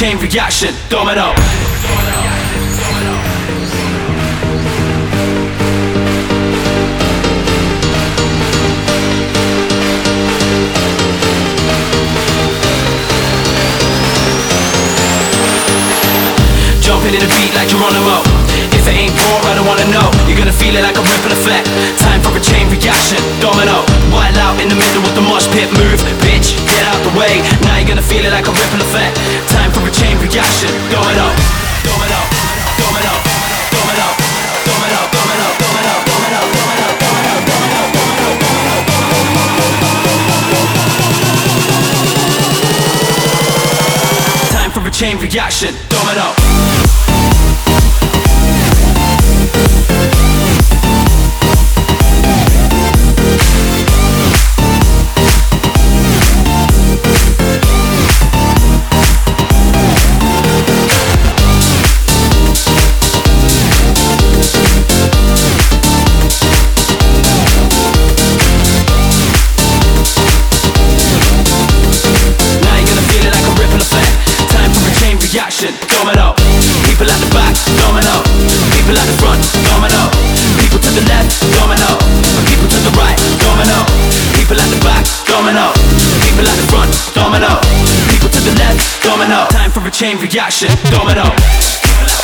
Chain reaction, domino. Chain reaction, domino. Chain reaction. Domino.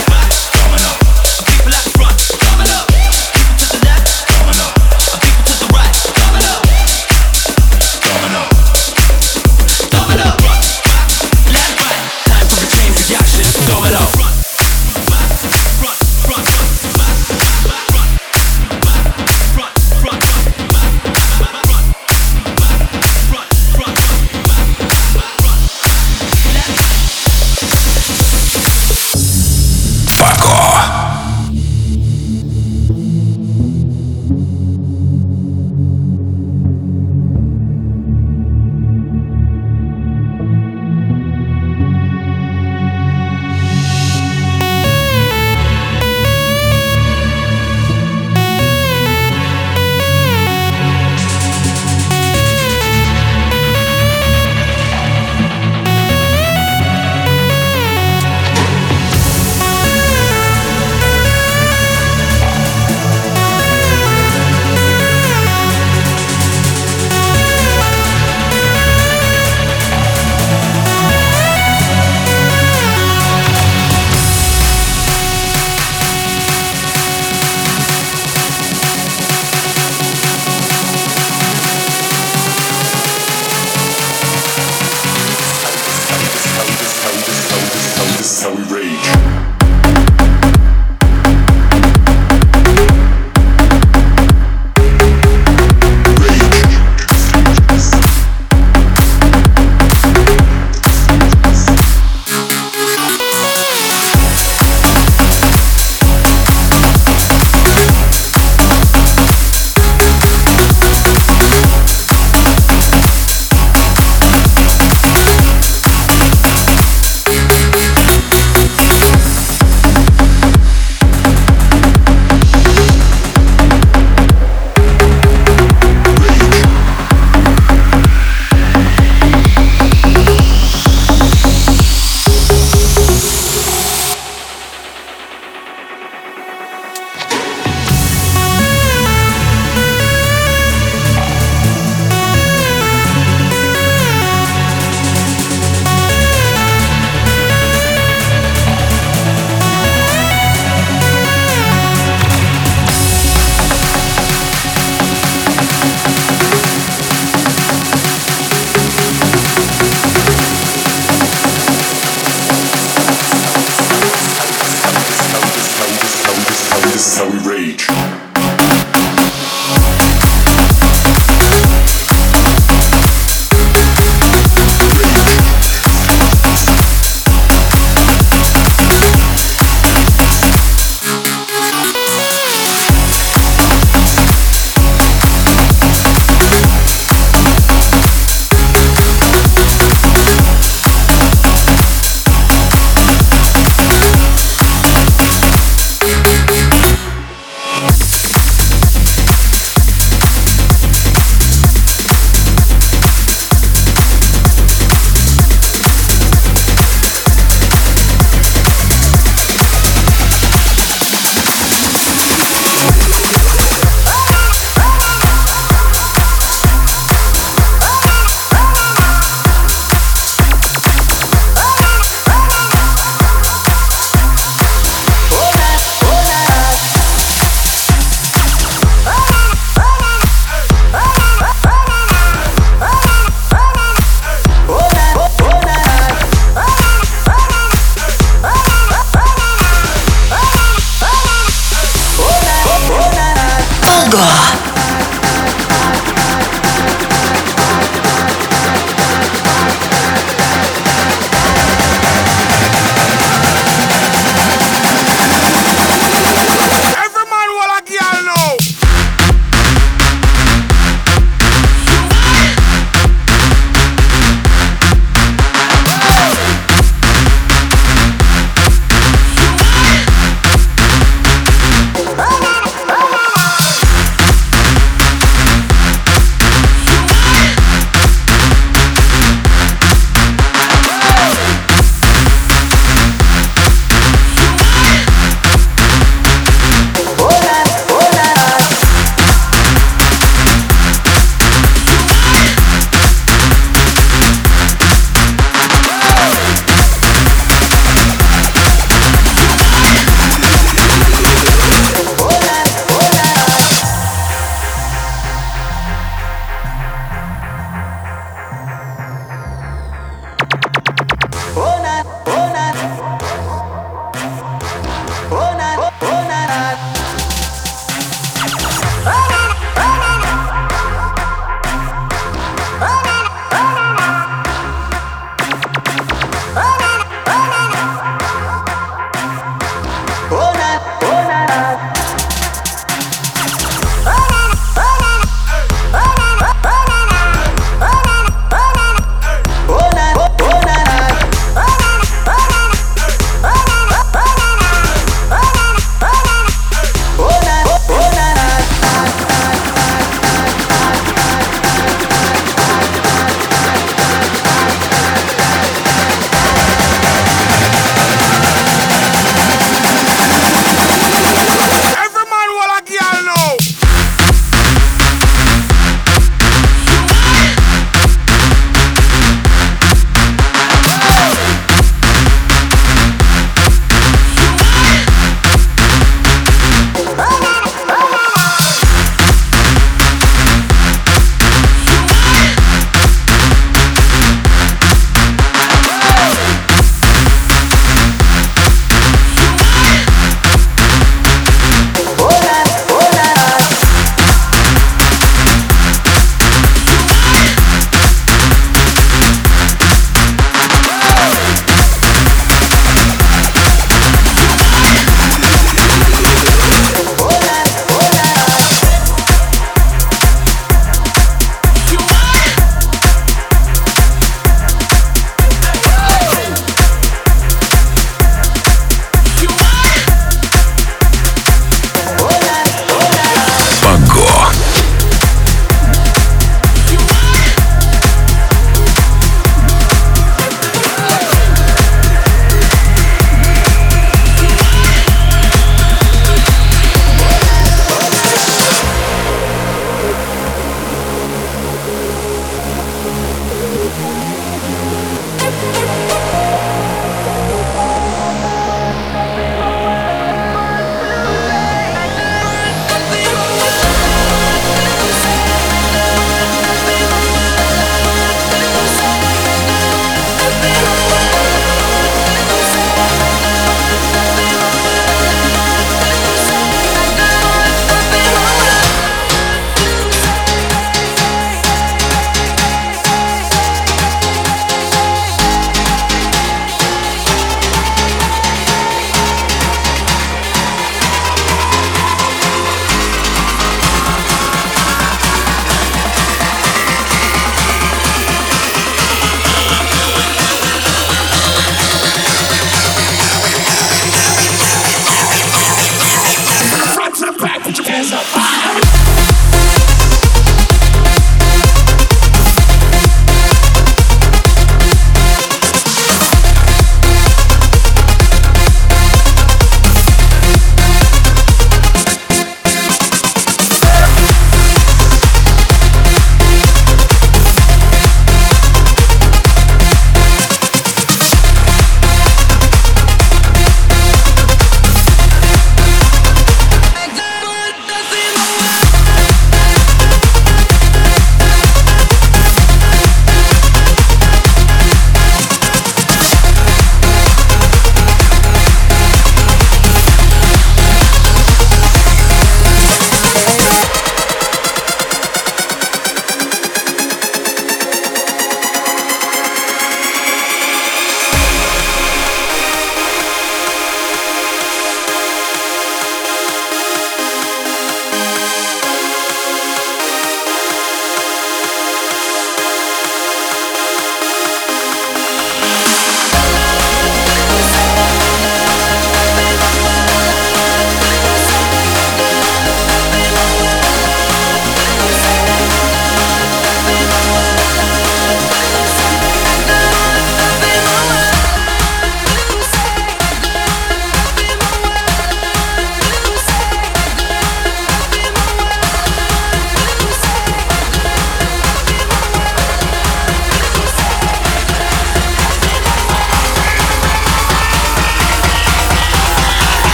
this is how we rage.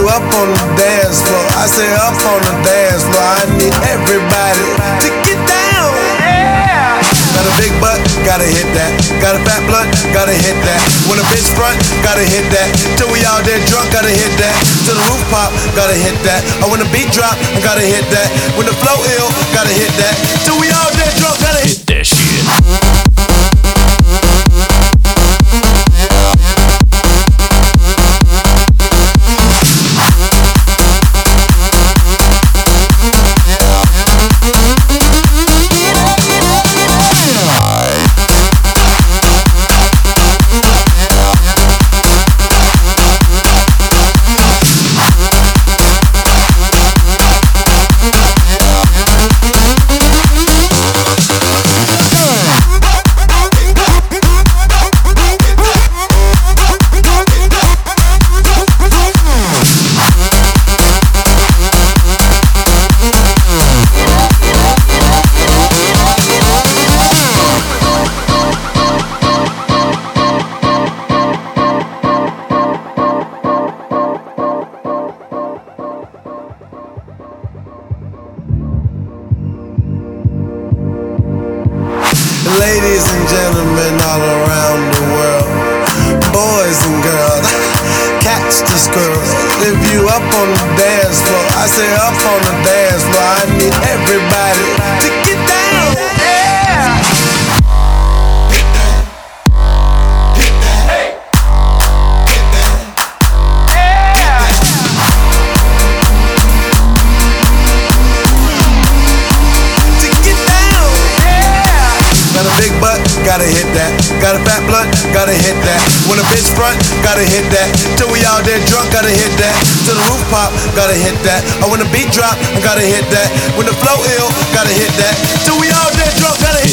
Up on the dance floor. I say up on the dance floor. I need everybody to get down. Yeah. Got a big butt, gotta hit that. Got a fat blunt, gotta hit that. When a bitch front, gotta hit that. Till we all dead drunk, gotta hit that. Till the roof pop, gotta hit that. Or when the beat drop, gotta hit that. When the flow ill, gotta hit that. Till we all dead drunk, gotta hit that shit. Gotta hit that. When a bitch front, gotta hit that. Till we all dead drunk, gotta hit that. Till the roof pop, gotta hit that. Or when the beat drop, gotta hit that. When the flow ill, gotta hit that. Till we all dead drunk, gotta hit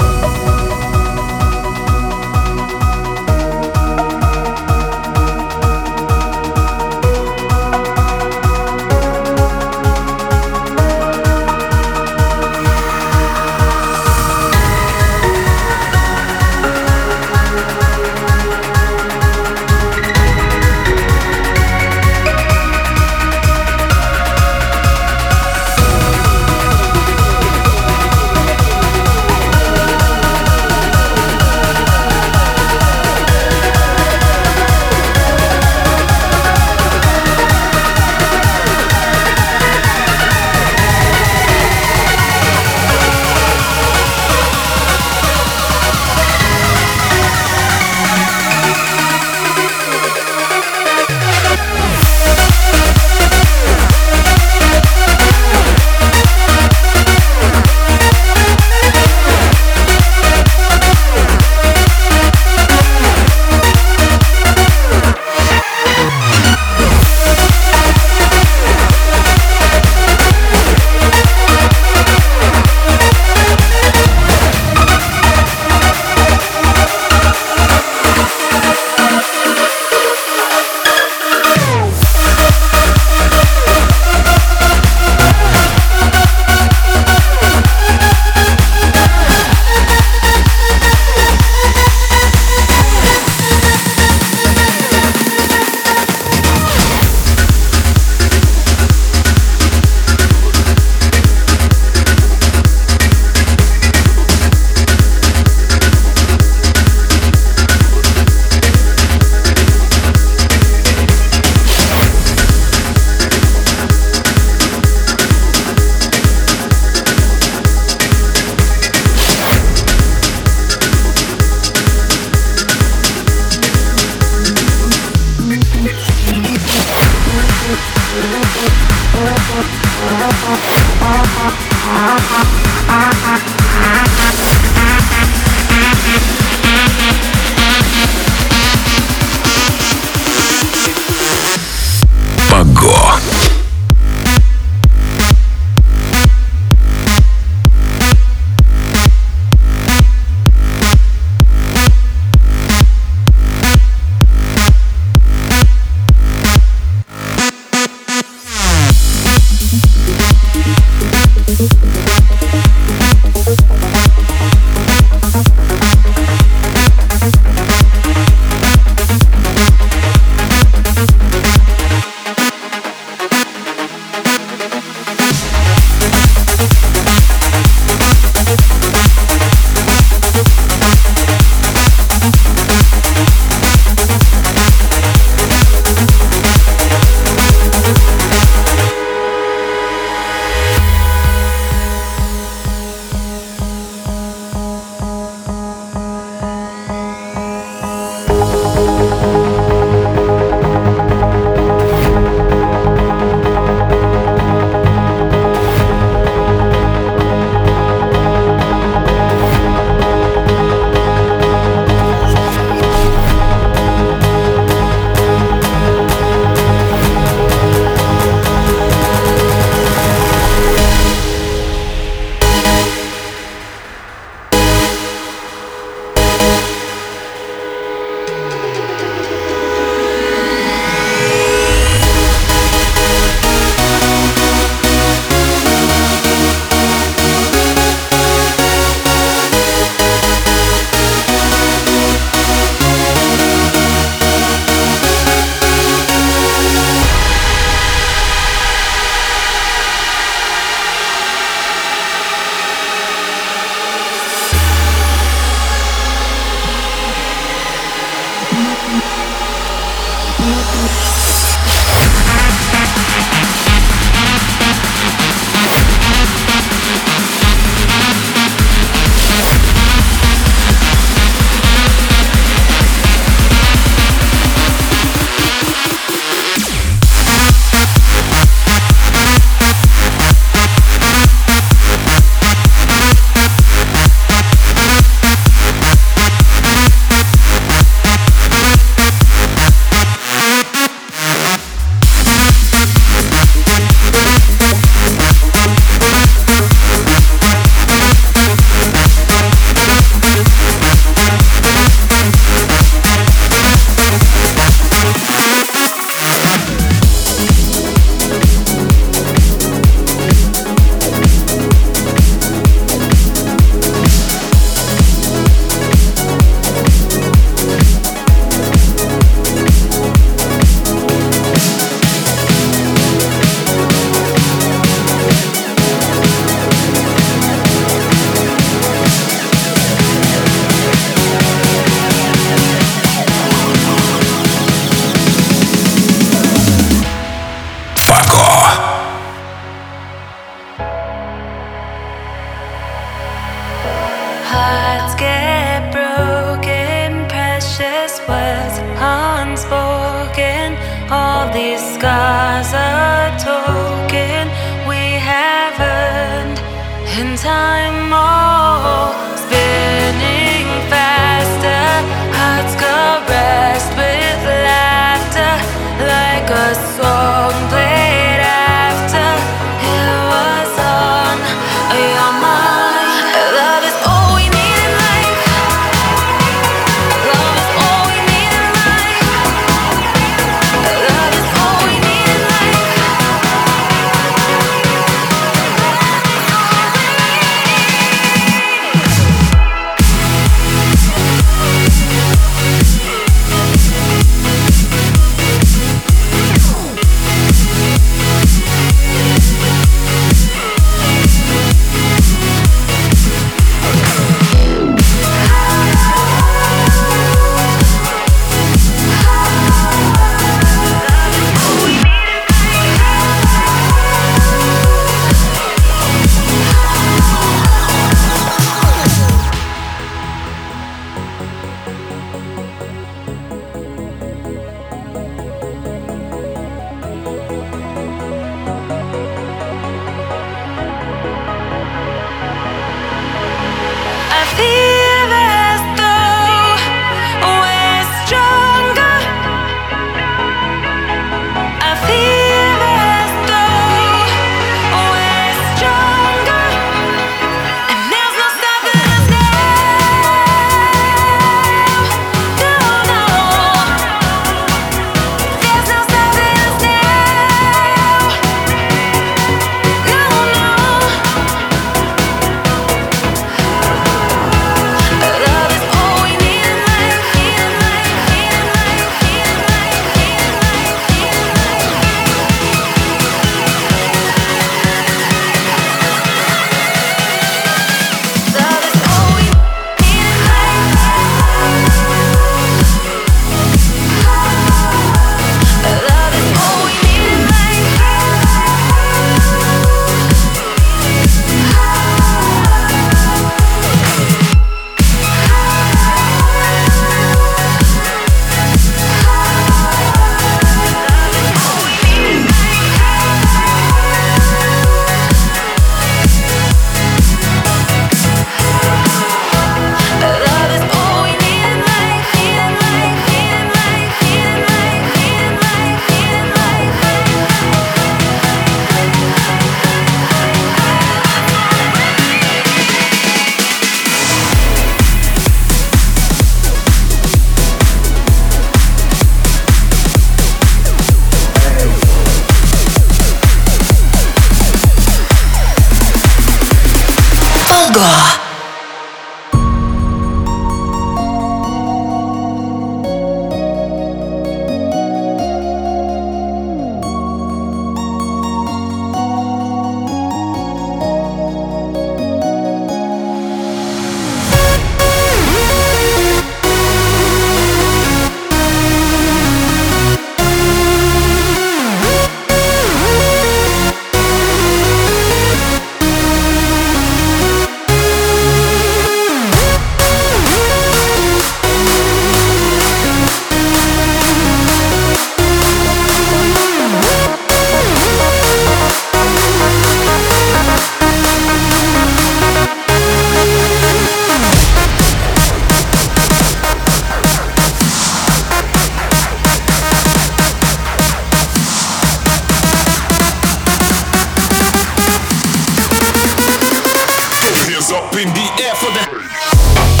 for the.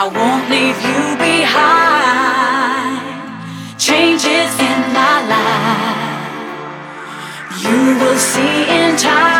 I won't leave you behind. Changes in my life, you will see in time.